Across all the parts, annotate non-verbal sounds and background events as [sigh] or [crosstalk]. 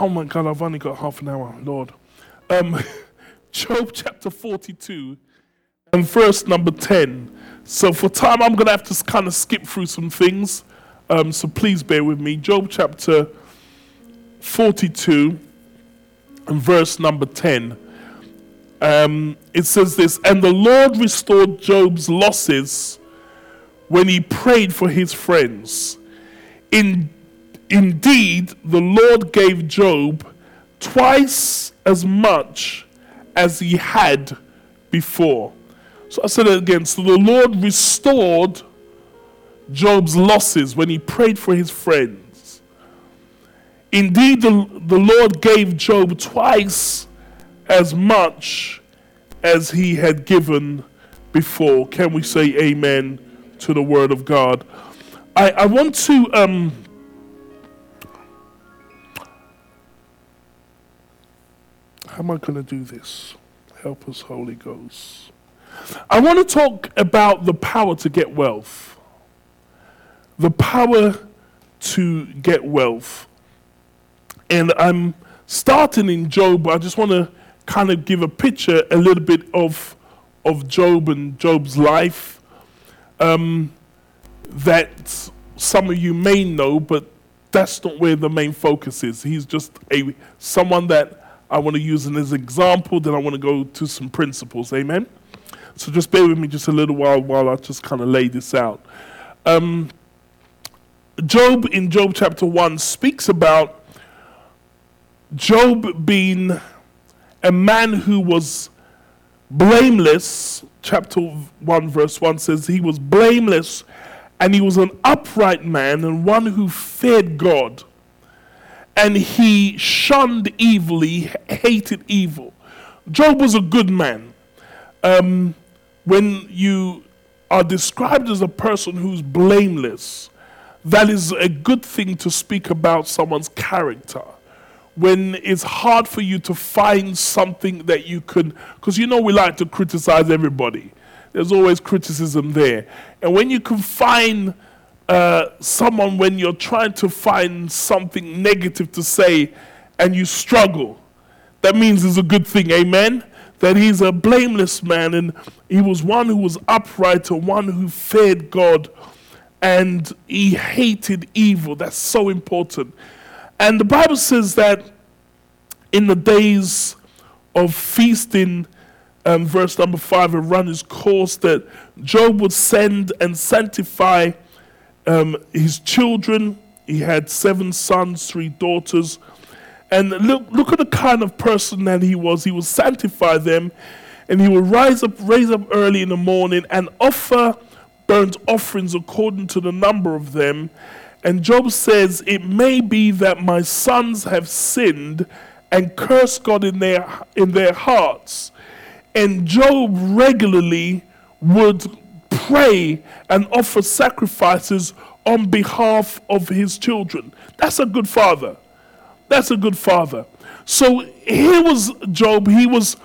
Oh my God, I've only got half an hour, Lord. Um, [laughs] Job chapter 42 and verse number 10. So for time, I'm going to have to kind of skip through some things. Um, so please bear with me. Job chapter 42 and verse number 10. Um, it says this And the Lord restored Job's losses when he prayed for his friends. In, indeed, the Lord gave Job twice as much as he had before. So I said it again. So the Lord restored Job's losses when he prayed for his friends. Indeed, the, the Lord gave Job twice as much as he had given before. Can we say amen to the word of God? I, I want to. Um, how am I going to do this? Help us, Holy Ghost. I want to talk about the power to get wealth. The power to get wealth. And I'm starting in Job. But I just want to kind of give a picture a little bit of, of Job and Job's life um, that some of you may know, but that's not where the main focus is. He's just a someone that I want to use it as example. Then I want to go to some principles. Amen. So just bear with me just a little while while I just kind of lay this out. Um, Job in Job chapter one speaks about Job being a man who was blameless, chapter 1, verse 1 says, he was blameless and he was an upright man and one who feared God. And he shunned evil, he hated evil. Job was a good man. Um, when you are described as a person who's blameless, that is a good thing to speak about someone's character when it's hard for you to find something that you can, because you know we like to criticize everybody. There's always criticism there. And when you can find uh, someone, when you're trying to find something negative to say and you struggle, that means it's a good thing, amen? That he's a blameless man and he was one who was upright and one who feared God and he hated evil. That's so important. And the Bible says that in the days of feasting, um, verse number five, and run his course, that Job would send and sanctify um, his children. He had seven sons, three daughters. And look, look at the kind of person that he was. He would sanctify them, and he would rise up, raise up early in the morning and offer burnt offerings according to the number of them and Job says, It may be that my sons have sinned and cursed God in their, in their hearts. And Job regularly would pray and offer sacrifices on behalf of his children. That's a good father. That's a good father. So here was Job. He was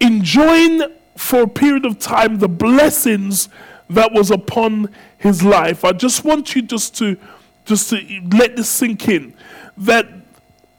enjoying for a period of time the blessings that was upon his life. I just want you just to just to let this sink in, that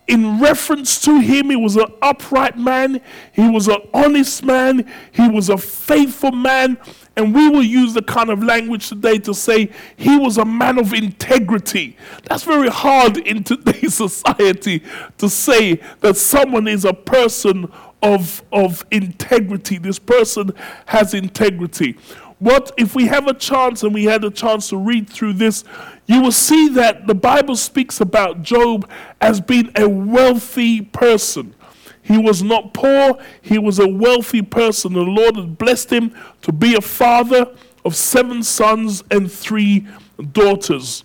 in reference to him, he was an upright man, he was an honest man, he was a faithful man, and we will use the kind of language today to say he was a man of integrity. That's very hard in today's [laughs] society to say that someone is a person of, of integrity. This person has integrity. What if we have a chance and we had a chance to read through this, you will see that the Bible speaks about Job as being a wealthy person. He was not poor, he was a wealthy person. The Lord had blessed him to be a father of seven sons and three daughters.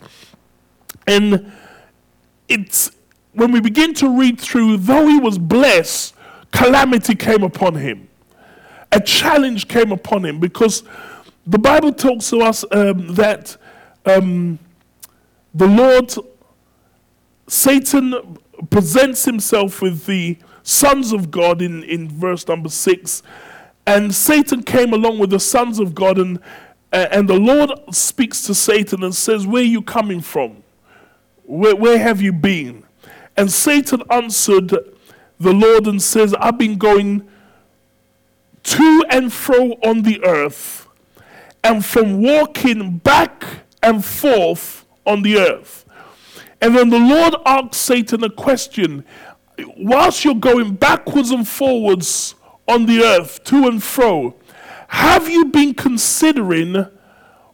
And it's when we begin to read through, though he was blessed, calamity came upon him. A challenge came upon him because the Bible talks to us um, that um, the Lord, Satan presents himself with the sons of God in, in verse number six. And Satan came along with the sons of God, and, uh, and the Lord speaks to Satan and says, Where are you coming from? Where, where have you been? And Satan answered the Lord and says, I've been going to and fro on the earth, and from walking back and forth on the earth. And then the Lord asked Satan a question. Whilst you're going backwards and forwards on the earth, to and fro, have you been considering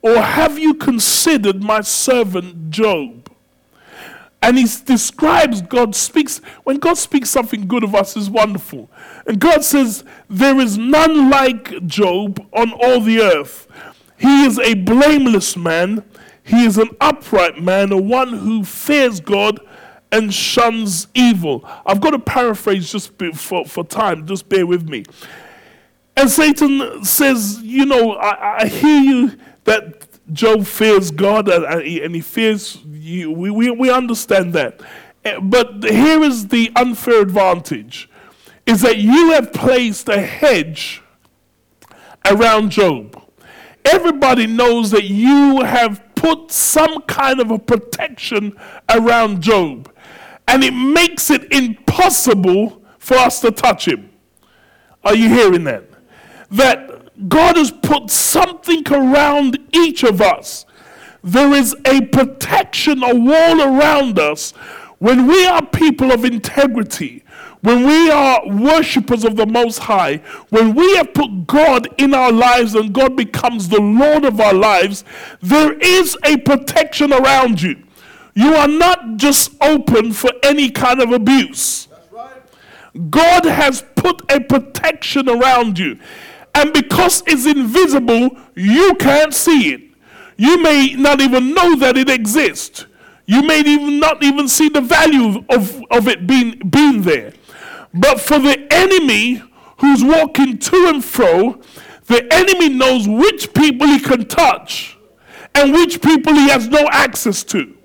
or have you considered my servant Job? And he describes God speaks, when God speaks something good of us is wonderful. And God says, There is none like Job on all the earth. He is a blameless man, he is an upright man, a one who fears God and shuns evil. I've got to paraphrase just for, for time, just bear with me. And Satan says, You know, I, I hear you that Job fears God and, he fears you. We, we, we understand that. Eh, but here is the unfair advantage is that you have placed a hedge around Job. Everybody knows that you have put some kind of a protection around Job, and it makes it impossible for us to touch him. Are you hearing that? That God has put something around each of us. There is a protection, a wall around us when we are people of integrity, when we are worshippers of the Most High, when we have put God in our lives and God becomes the Lord of our lives, there is a protection around you. You are not just open for any kind of abuse. God has put a protection around you. And because it's invisible, you can't see it. You may not even know that it exists. You may even not even see the value of, of it being, being there. But for the enemy who's walking to and fro, the enemy knows which people he can touch and which people he has no access to.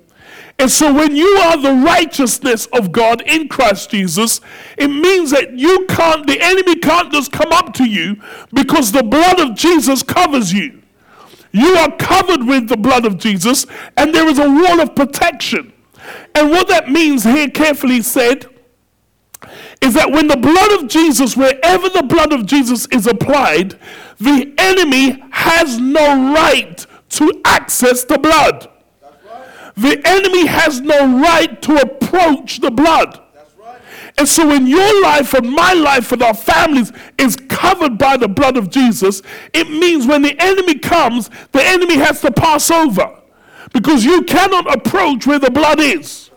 And so when you are the righteousness of God in Christ Jesus, it means that you can't, the enemy can't just come up to you because the blood of Jesus covers you. You are covered with the blood of Jesus, and there is a wall of protection. And what that means here, carefully said, is that when the blood of Jesus, wherever the blood of Jesus is applied, the enemy has no right to access the blood. The enemy has no right to approach the blood. And so, when your life and my life and our families is covered by the blood of Jesus, it means when the enemy comes, the enemy has to pass over because you cannot approach where the blood is.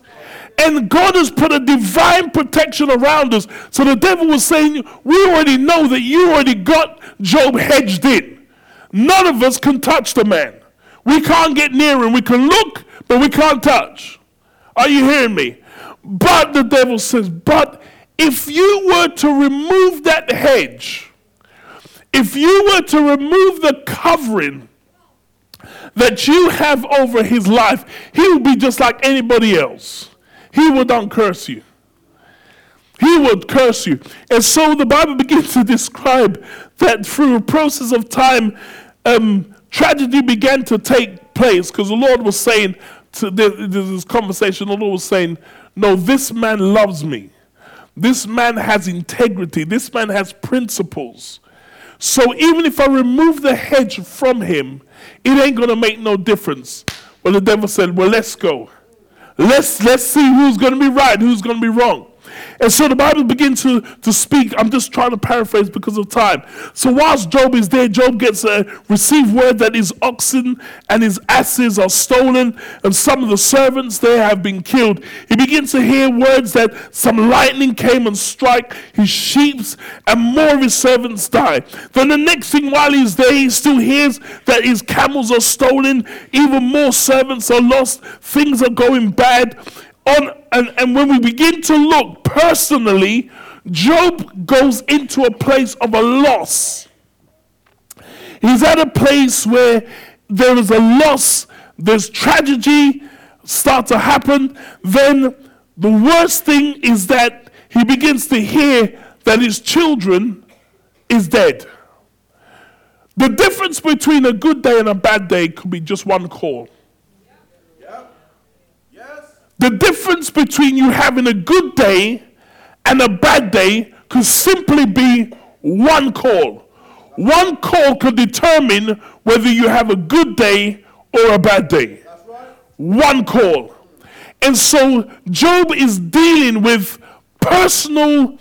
And God has put a divine protection around us. So the devil was saying, We already know that you already got Job hedged in. None of us can touch the man. We can't get near him. We can look, but we can't touch. Are you hearing me? But the devil says, but if you were to remove that hedge, if you were to remove the covering that you have over his life, he would be just like anybody else. He would not curse you. He would curse you. And so the Bible [laughs] begins to describe that through a process of time, um, tragedy began to take place because the Lord was saying, to this conversation, the Lord was saying, No, this man loves me. This man has integrity. This man has principles. So even if I remove the hedge from him, it ain't going to make no difference. Well, the devil said, Well, let's go. Let's, let's see who's going to be right, who's going to be wrong. And so the Bible begins to, to speak. I'm just trying to paraphrase because of time. So whilst Job is there, Job gets a received word that his oxen and his asses are stolen, and some of the servants there have been killed. He begins to hear words that some lightning came and strike his sheep, and more of his servants die. Then the next thing, while he's there, he still hears that his camels are stolen, even more servants are lost, things are going bad on, and, and when we begin to look personally, Job goes into a place of a loss. He's at a place where there is a loss, there's tragedy start to happen. Then the worst thing is that he begins to hear that his children is dead. The difference between a good day and a bad day could be just one call. The difference between you having a good day and a bad day could simply be one call. One call could determine whether you have a good day or a bad day. One call. And so Job is dealing with personal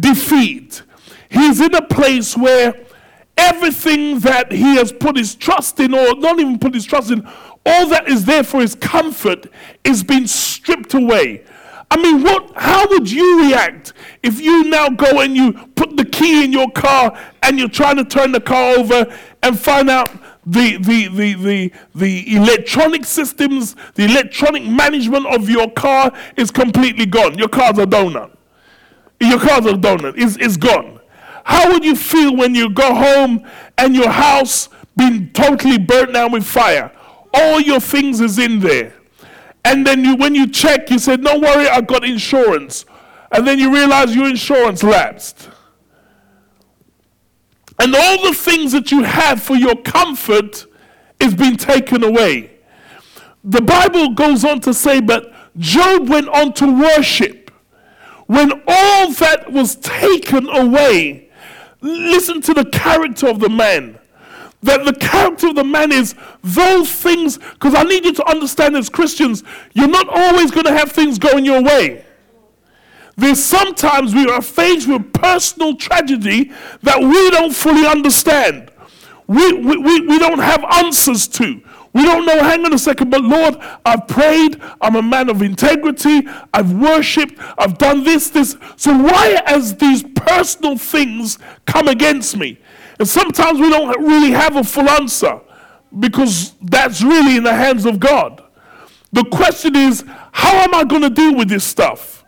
defeat. He's in a place where everything that he has put his trust in, or not even put his trust in, all that is there for his comfort is being stripped away. I mean, what? How would you react if you now go and you put the key in your car and you're trying to turn the car over and find out the, the, the, the, the electronic systems, the electronic management of your car is completely gone? Your car's a donut. Your car's a donut. It's, it's gone. How would you feel when you go home and your house being totally burnt down with fire? All your things is in there. And then you, when you check, you said, "Don't worry, I got insurance." And then you realize your insurance lapsed. And all the things that you have for your comfort is being taken away. The Bible goes on to say, but Job went on to worship. When all that was taken away, Listen to the character of the man. That the character of the man is those things, because I need you to understand as Christians, you're not always going to have things going your way. There's sometimes we are faced with personal tragedy that we don't fully understand. We, we, we, we don't have answers to. We don't know, hang on a second, but Lord, I've prayed. I'm a man of integrity. I've worshiped. I've done this, this. So why has these personal things come against me? And sometimes we don't really have a full answer because that's really in the hands of God. The question is, how am I going to deal with this stuff?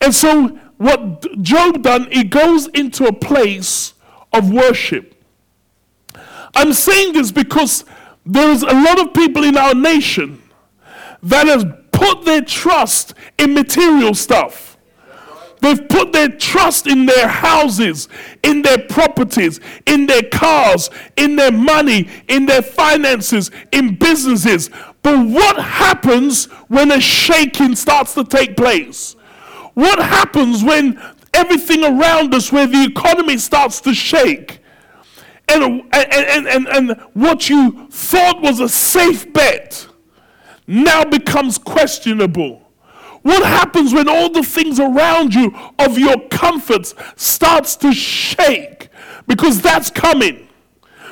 And so what Job done, he goes into a place of worship. I'm saying this because there's a lot of people in our nation that has put their trust in material stuff. They've put their trust in their houses, in their properties, in their cars, in their money, in their finances, in businesses. But what happens when a shaking starts to take place? What happens when everything around us, where the economy starts to shake? and, and, and, and what you thought was a safe bet now becomes questionable. What happens when all the things around you of your comforts starts to shake? Because that's coming.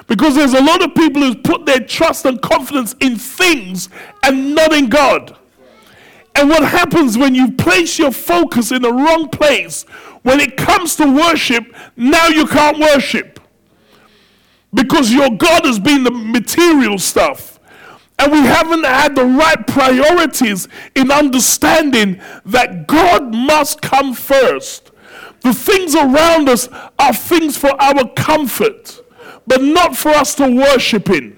Because there's a lot of people who put their trust and confidence in things and not in God. And what happens when you place your focus in the wrong place, when it comes to worship, now you can't worship because your God has been the material stuff. And we haven't had the right priorities in understanding that God must come first. The things around us are things for our comfort, but not for us to worship in.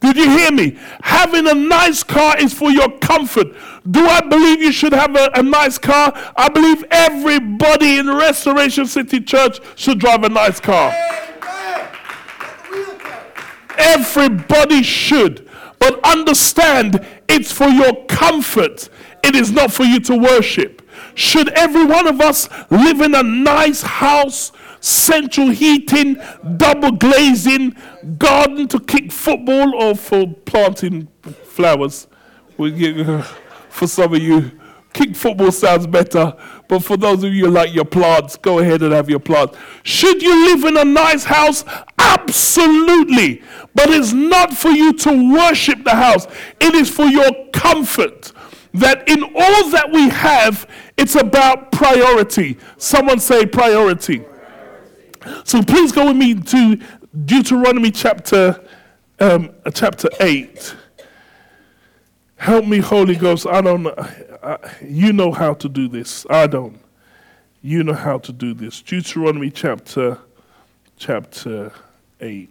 Did you hear me? Having a nice car is for your comfort. Do I believe you should have a, a, nice car? I believe everybody in Restoration City Church should drive a nice car. Everybody should. But understand it's for your comfort, it is not for you to worship. Should every one of us live in a nice house, central heating, double glazing, garden to kick football or for planting flowers? [laughs] For some of you, kick football sounds better, but for those of you who like your plants, go ahead and have your plants. Should you live in a nice house? Absolutely. But it's not for you to worship the house, it is for your comfort. That in all that we have, it's about priority. Someone say priority. So please go with me to Deuteronomy chapter um, chapter 8. Help me, Holy Ghost. I don't know. you know how to do this. I don't. You know how to do this. Deuteronomy chapter chapter 8.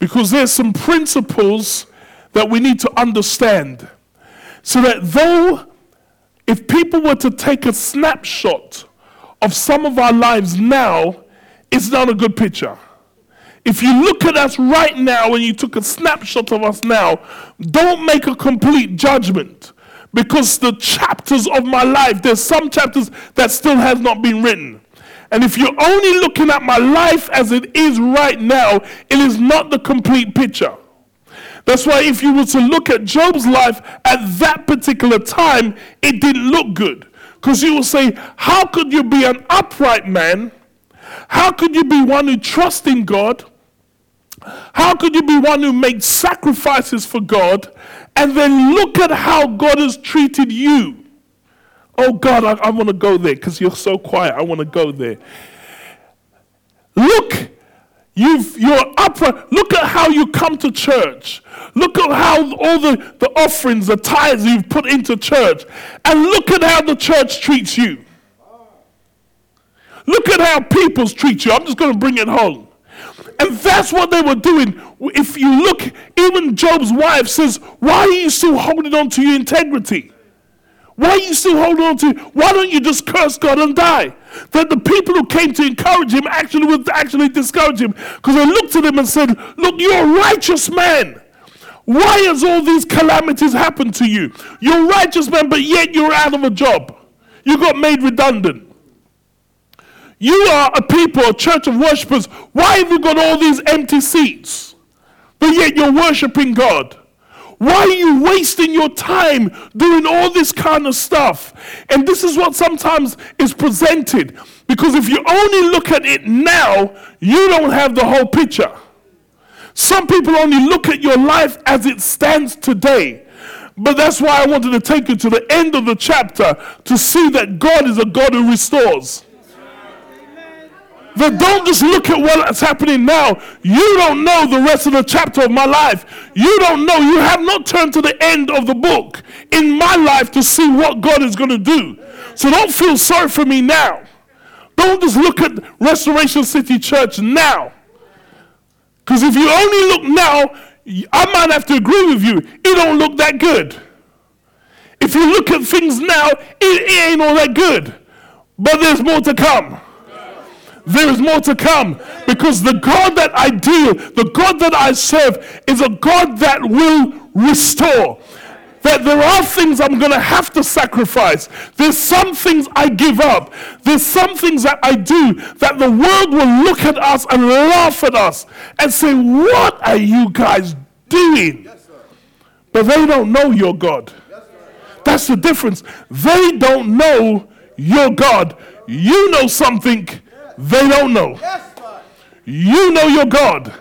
Because there's some principles that we need to understand. So that though, if people were to take a snapshot of some of our lives now, it's not a good picture. If you look at us right now and you took a snapshot of us now, don't make a complete judgment because the chapters of my life, there's some chapters that still has not been written. And if you're only looking at my life as it is right now, it is not the complete picture. That's why if you were to look at Job's life at that particular time, it didn't look good. Because you will say, How could you be an upright man? How could you be one who trusts in God? How could you be one who makes sacrifices for God and then look at how God has treated you? Oh God, I, I want to go there because you're so quiet. I want to go there. Look, you've, you're upright. Look at how you come to church. Look at how all the, the offerings, the tithes you've put into church. And look at how the church treats you. Look at how people treat you. I'm just going to bring it home. And that's what they were doing. If you look, even Job's wife says, Why are you still holding on to your integrity? Why are you still holding on to? Why don't you just curse God and die? That the people who came to encourage him actually would actually discourage him because they looked at him and said, Look, you're a righteous man. Why has all these calamities happened to you? You're a righteous man, but yet you're out of a job. You got made redundant. You are a people, a church of worshippers. Why have you got all these empty seats? But yet you're worshiping God. Why are you wasting your time doing all this kind of stuff? And this is what sometimes is presented. Because if you only look at it now, you don't have the whole picture. Some people only look at your life as it stands today. But that's why I wanted to take you to the end of the chapter to see that God is a God who restores. But don't just look at what's happening now. You don't know the rest of the chapter of my life. You don't know. You have not turned to the end of the book in my life to see what God is going to do. So don't feel sorry for me now. Don't just look at Restoration City Church now. Because if you only look now, I might have to agree with you. It don't look that good. If you look at things now, it, it ain't all that good. But there's more to come. There is more to come because the God that I deal, the God that I serve, is a God that will restore. That there are things I'm going to have to sacrifice. There's some things I give up. There's some things that I do that the world will look at us and laugh at us and say, What are you guys doing? But they don't know your God. That's the difference. They don't know your God. You know something they don't know. You know your God.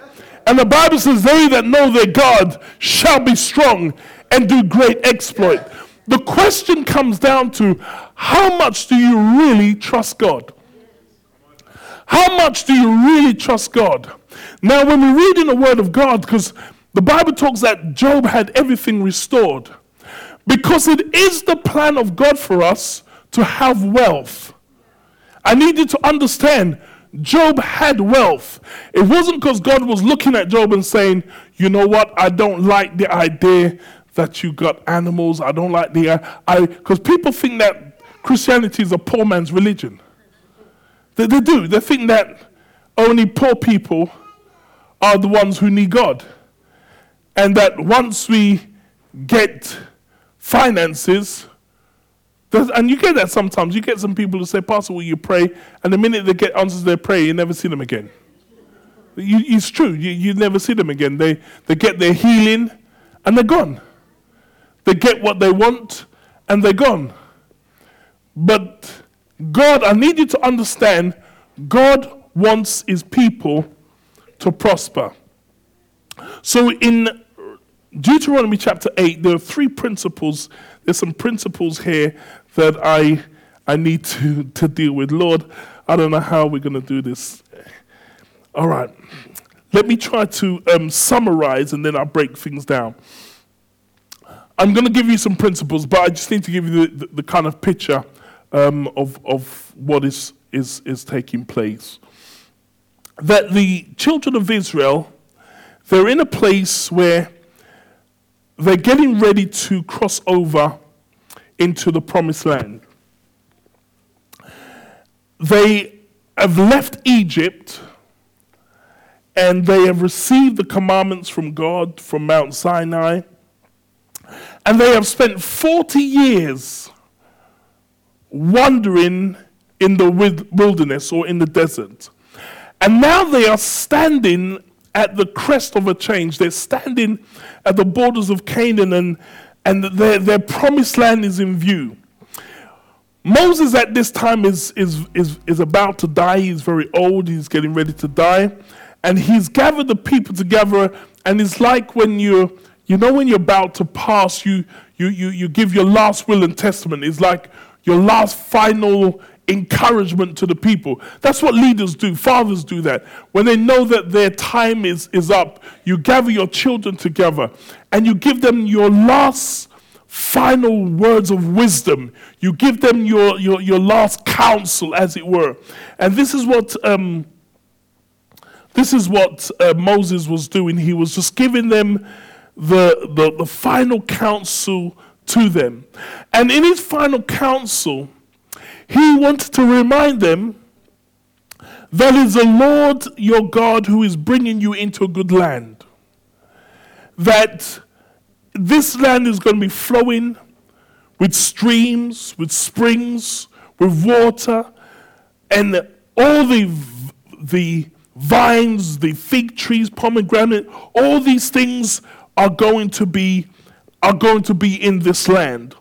And the Bible says, They that know their God shall be strong and do great exploit. The question comes down to how much do you really trust God? How much do you really trust God? Now, when we read in the Word of God, because the Bible talks that Job had everything restored, because it is the plan of God for us to have wealth. I need you to understand Job had wealth. It wasn't because God was looking at Job and saying, you know what, I don't like the idea that you got animals. I don't like the, I, because people think that Christianity is a poor man's religion. They, they do. They think that only poor people are the ones who need God. And that once we get finances, and you get that sometimes. You get some people who say, Pastor, will you pray? And the minute they get answers to their prayer, you never see them again. You, it's true. You, you never see them again. They, they get their healing and they're gone. They get what they want and they're gone. But God, I need you to understand, God wants his people to prosper. So in Deuteronomy chapter 8, there are three principles. There's some principles here that I, I need to, to deal with. Lord, I don't know how we're going to do this. All right. Let me try to um, summarize and then I'll break things down. I'm going to give you some principles, but I just need to give you the, the, the kind of picture um, of, of what is, is, is taking place. That the children of Israel, they're in a place where they're getting ready to cross over into the promised land. They have left Egypt and they have received the commandments from God from Mount Sinai. And they have spent 40 years wandering in the wilderness or in the desert. And now they are standing at the crest of a change. They're standing at the borders of Canaan, and, and their, their promised land is in view. Moses at this time is, is, is, is about to die. He's very old, he's getting ready to die. And he's gathered the people together, and it's like when you're, you know, when you're about to pass, you, you, you, you give your last will and testament. It's like your last final encouragement to the people. That's what leaders do, fathers do that. When they know that their time is, is up, you gather your children together and you give them your last final words of wisdom. You give them your, your, your last counsel, as it were. And this is what. Um, this is what uh, Moses was doing. He was just giving them the, the, the final counsel to them. And in his final counsel, he wanted to remind them that it's the Lord your God who is bringing you into a good land. That this land is going to be flowing with streams, with springs, with water, and all the, the vines, the fig trees, pomegranate, all these things are going to be are going to be in this land.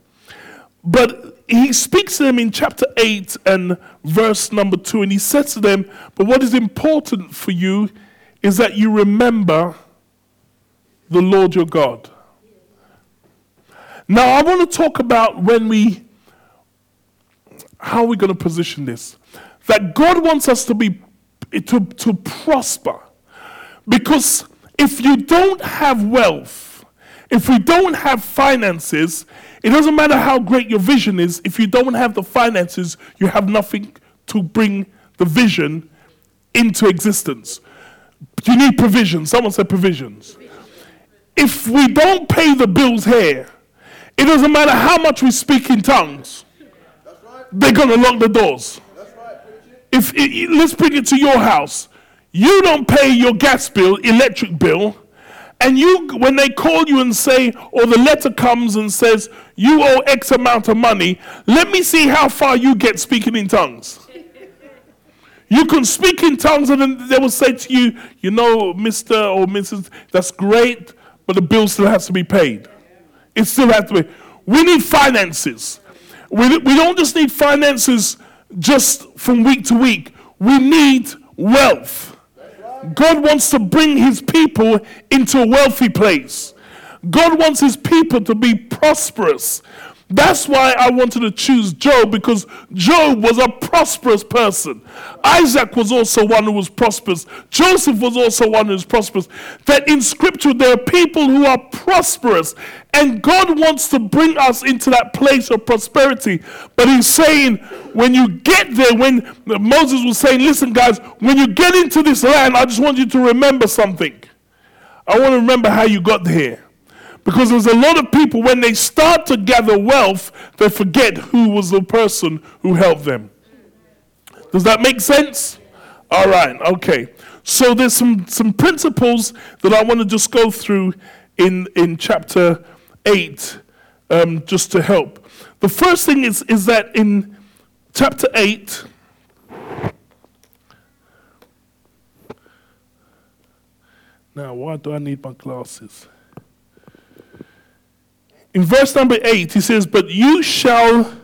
But he speaks to them in chapter 8 and verse number 2, and he says to them, But what is important for you is that you remember the Lord your God. Now, I want to talk about when we, how are we going to position this? That God wants us to be, to, to prosper. Because if you don't have wealth, if we don't have finances, it doesn't matter how great your vision is, if you don't have the finances, you have nothing to bring the vision into existence. You need provisions. Someone said provisions. If we don't pay the bills here, it doesn't matter how much we speak in tongues, they're going to lock the doors. If it, let's bring it to your house, you don't pay your gas bill, electric bill, and you, when they call you and say, or the letter comes and says, you owe X amount of money, let me see how far you get speaking in tongues. [laughs] you can speak in tongues, and then they will say to you, you know, Mr. or Mrs., that's great, but the bill still has to be paid. It still has to be. We need finances. We, we don't just need finances just from week to week, we need wealth. God wants to bring his people into a wealthy place. God wants his people to be prosperous. That's why I wanted to choose Job because Job was a prosperous person. Isaac was also one who was prosperous. Joseph was also one who was prosperous. That in scripture there are people who are prosperous. And God wants to bring us into that place of prosperity. But He's saying, when you get there, when Moses was saying, listen, guys, when you get into this land, I just want you to remember something. I want to remember how you got here. Because there's a lot of people, when they start to gather wealth, they forget who was the person who helped them. Does that make sense? All right, okay. So there's some, some principles that I want to just go through in, in chapter 8 um, just to help. The first thing is, is that in chapter 8, now why do I need my glasses? In verse number 8, he says, But you shall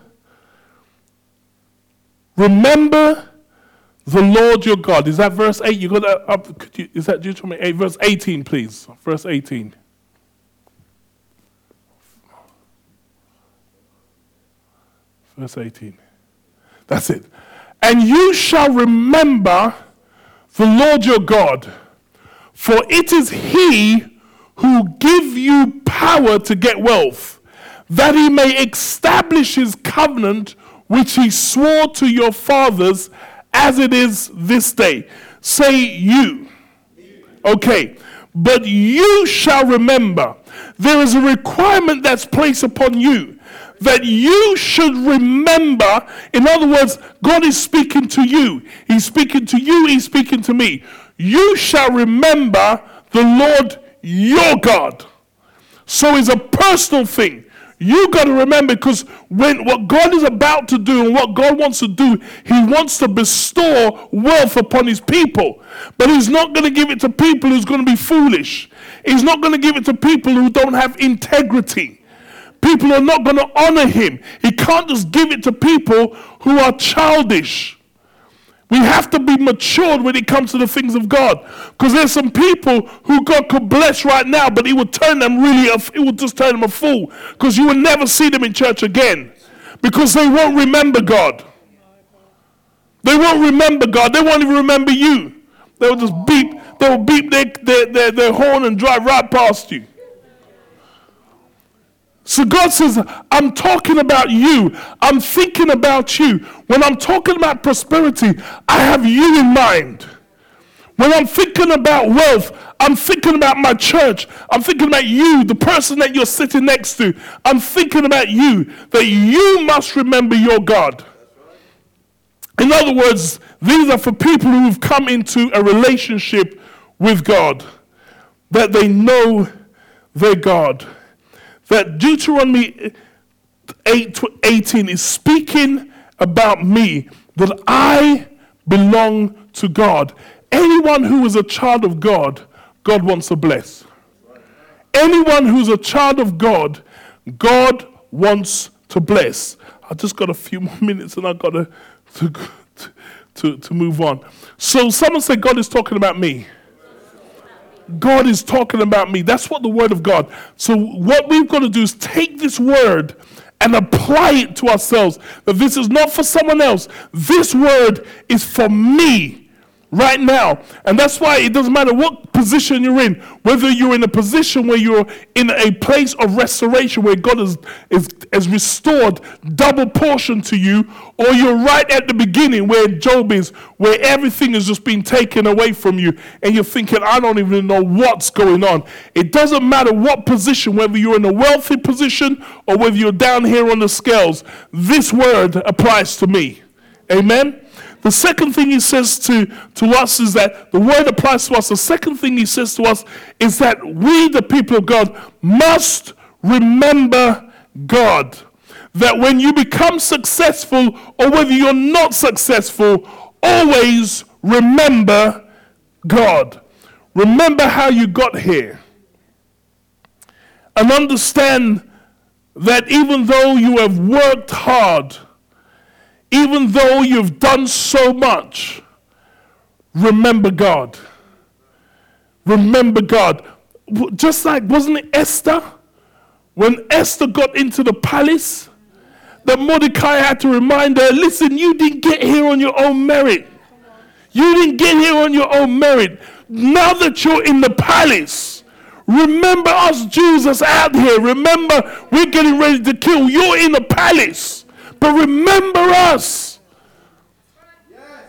remember the Lord your God. Is that verse 8? You got that up? You, is that Deuteronomy 8? Verse 18, please. Verse 18. Verse 18. That's it. And you shall remember the Lord your God, for it is He who give you power to get wealth, that he may establish his covenant which he swore to your fathers as it is this day. Say you. Okay. But you shall remember there is a requirement that's placed upon you that you should remember. In other words, God is speaking to you. He's speaking to you, He's speaking to me. you shall remember the Lord your God. So it's a personal thing. You got to remember because when what God is about to do and what God wants to do, He wants to bestow wealth upon His people. But He's not going to give it to people who's going to be foolish. He's not going to give it to people who don't have integrity. People are not going to honor Him. He can't just give it to people who are childish. We have to be matured when it comes to the things of God. Because there's some people who God could bless right now, but He would turn them really, it would just turn them a fool. Because you will never see them in church again. Because they won't remember God. They won't remember God. They won't even remember you. They will just beep, they will beep their, their, their, their horn and drive right past you. So God says, I'm talking about you. I'm thinking about you. When I'm talking about prosperity, I have you in mind. When I'm thinking about wealth, I'm thinking about my church. I'm thinking about you, the person that you're sitting next to. I'm thinking about you, that you must remember your God. In other words, these are for people who've come into a relationship with God, that they know their God that Deuteronomy 8 18 is speaking about me, that I belong to God. Anyone who is a child of God, God wants to bless. Anyone who's a child of God, God wants to bless. I just got a few [laughs] more minutes and I've got to, to, to, to move on. So someone said, God is talking about me. God is talking about me. That's what the word of God. So what we've got to do is take this word and apply it to ourselves. That this is not for someone else. This word is for me right now. And that's why it doesn't matter what position you're in, whether you're in a position where you're in a place of restoration where God has, is, has restored double portion to you, or you're right at the beginning where Job is, where everything has just been taken away from you, and you're thinking, I don't even know what's going on. It doesn't matter what position, whether you're in a wealthy position or whether you're down here on the scales, this word applies to me. Amen. The second thing he says to, to us is that the word applies to us. The second thing he says to us is that we, the people of God, must remember God. That when you become successful or whether you're not successful, always remember God. Remember how you got here. And understand that even though you have worked hard, even though you've done so much, remember God. Remember God. Just like, wasn't it Esther? When Esther got into the palace, that Mordecai had to remind her listen, you didn't get here on your own merit. You didn't get here on your own merit. Now that you're in the palace, remember us Jews that's out here. Remember, we're getting ready to kill. You're in the palace. But remember us.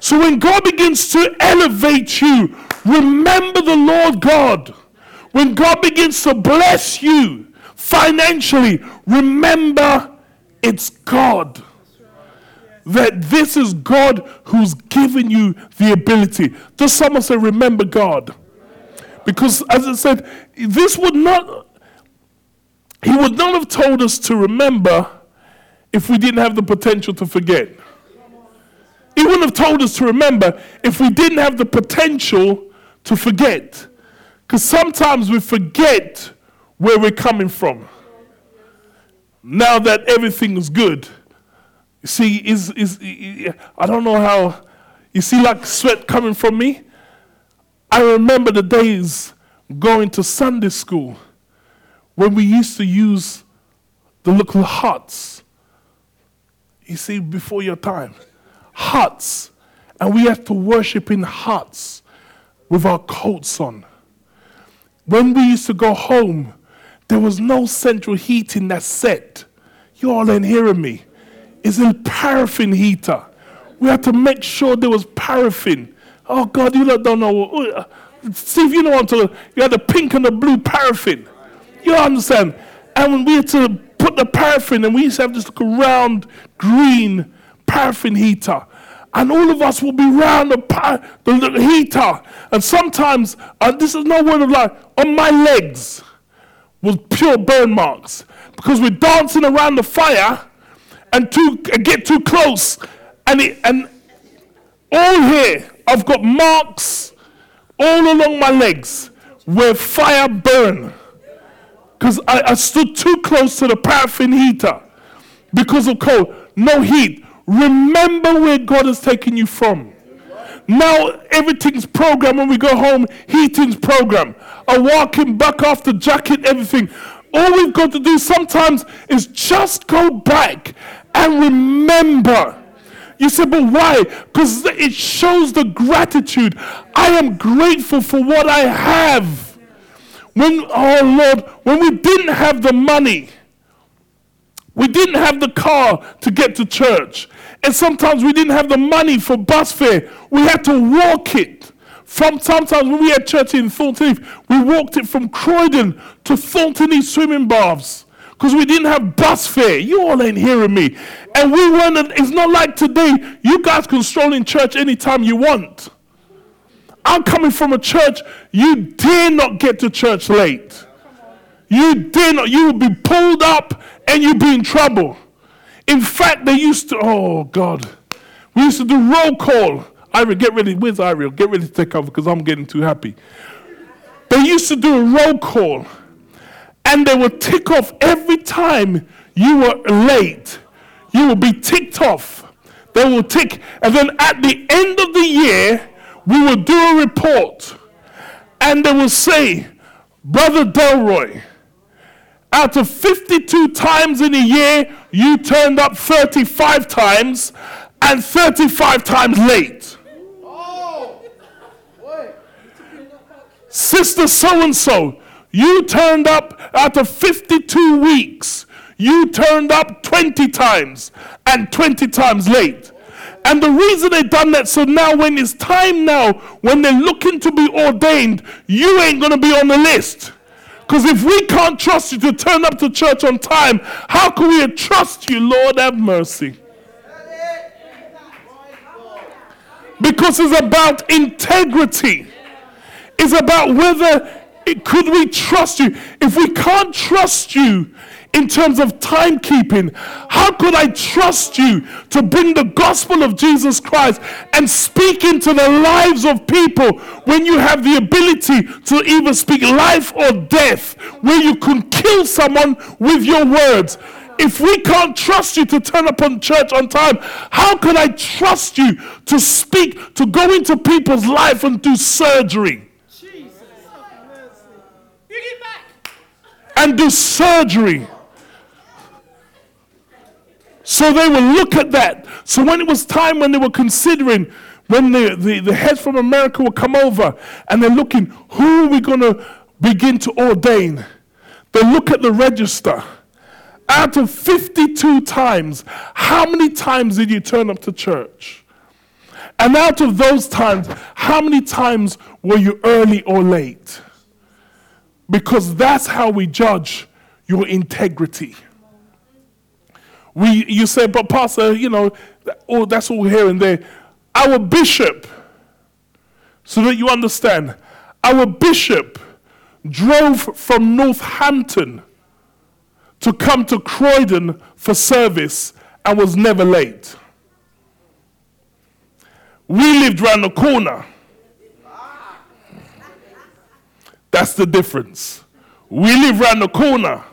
So when God begins to elevate you, remember the Lord God. When God begins to bless you financially, remember it's God. That this is God who's given you the ability. Just someone say, remember God. Because as I said, this would not, he would not have told us to remember if we didn't have the potential to forget. He wouldn't have told us to remember if we didn't have the potential to forget. Because sometimes we forget where we're coming from. Now that everything is good. You see, is, is, I don't know how, you see, like sweat coming from me? I remember the days going to Sunday school when we used to use the little huts you see, before your time. Huts. And we have to worship in huts with our coats on. When we used to go home, there was no central heating that set. You all ain't hearing me. It's a paraffin heater. We had to make sure there was paraffin. Oh God, you don't know. Uh, see if you know what I'm talking. You had the pink and the blue paraffin. You understand? And when we had to put the paraffin, and we used to have this round green paraffin heater. and all of us will be round the, the, the heater. And sometimes, and this is no word of lie, on my legs was pure burn marks because we're dancing around the fire and too get too close, and it, and all here I've got marks all along my legs where fire burn because I, I stood too close to the paraffin heater because of cold. No heat. Remember where God has taken you from. Now everything's programmed when we go home, heating's programmed. A walking back the jacket, everything. All we've got to do sometimes is just go back and remember. You say, but why? Because it shows the gratitude. I am grateful for what I have. When, oh Lord, when we didn't have the money, we didn't have the car to get to church. And sometimes we didn't have the money for bus fare. We had to walk it. From sometimes when we had church in Thornton Heath, we walked it from Croydon to Thornton Heath swimming baths because we didn't have bus fare. You all ain't hearing me. And we weren't, it's not like today, you guys can stroll in church anytime you want. I'm coming from a church, you dare not get to church late. You dare not, you will be pulled up and you'll be in trouble. In fact, they used to, oh God, we used to do roll call. Ira, get ready. Where's Ira? Get ready to take over because I'm getting too happy. They used to do a roll call and they would tick off every time you were late. You will be ticked off. They will tick. And then at the end of the year, we will do a report and they will say, Brother Delroy, out of 52 times in a year, you turned up 35 times and 35 times late. Oh, Sister so and so, you turned up out of 52 weeks, you turned up 20 times and 20 times late. And the reason they done that, so now when it's time now, when they're looking to be ordained, you ain't gonna be on the list. Because if we can't trust you to turn up to church on time, how can we trust you, Lord? Have mercy. Because it's about integrity. It's about whether it, could we trust you. If we can't trust you, in terms of timekeeping. How could I trust you to bring the gospel of Jesus Christ and speak into the lives of people when you have the ability to either speak life or death, where you can kill someone with your words? If we can't trust you to turn up on church on time, how can I trust you to speak, to go into people's life and do surgery? Jesus. And do surgery. So they will look at that. So when it was time when they were considering, when the, the, the heads from America will come over and they're looking, who are we going to begin to ordain? They look at the register. Out of 52 times, how many times did you turn up to church? And out of those times, how many times were you early or late? Because that's how we judge your integrity. We, you say, but Pastor, you know, oh, that's all here and there. Our bishop, so that you understand, our bishop drove from Northampton to come to Croydon for service and was never late. We lived round the corner. That's the difference. We live round the corner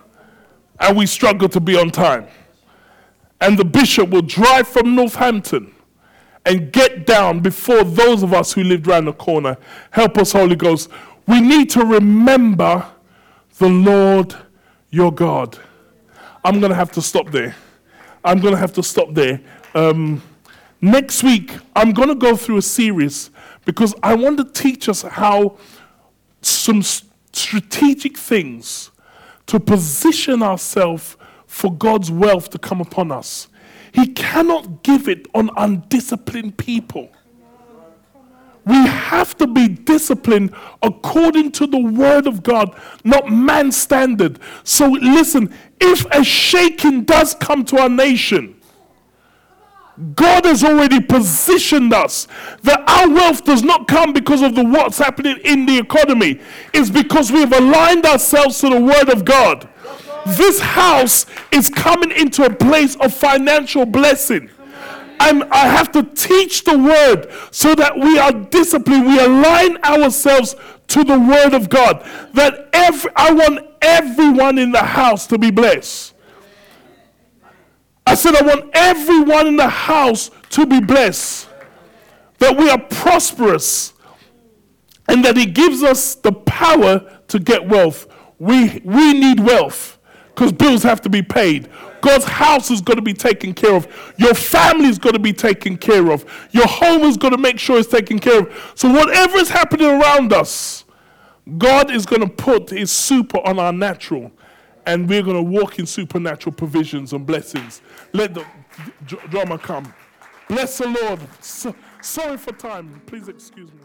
and we struggle to be on time and the bishop will drive from Northampton and get down before those of us who lived around the corner. Help us, Holy Ghost. We need to remember the Lord your God. I'm going to have to stop there. I'm going to have to stop there. Um, next week, I'm going to go through a series because I want to teach us how some strategic things to position ourselves for God's wealth to come upon us. He cannot give it on undisciplined people. We have to be disciplined according to the word of God, not man's standard. So listen, if a shaking does come to our nation, God has already positioned us that our wealth does not come because of the what's happening in the economy. It's because we have aligned ourselves to the word of God. This house is coming into a place of financial blessing. And I have to teach the word so that we are disciplined. We align ourselves to the word of God. That every, I want everyone in the house to be blessed. I said, I want everyone in the house to be blessed. That we are prosperous. And that He gives us the power to get wealth. We, we need wealth because bills have to be paid. God's house is going to be taken care of. Your family is going to be taken care of. Your home is going to make sure it's taken care of. So, whatever is happening around us, God is going to put His super on our natural, and we're going to walk in supernatural provisions and blessings. Let the drama come. Bless the Lord. So, sorry for time. Please excuse me.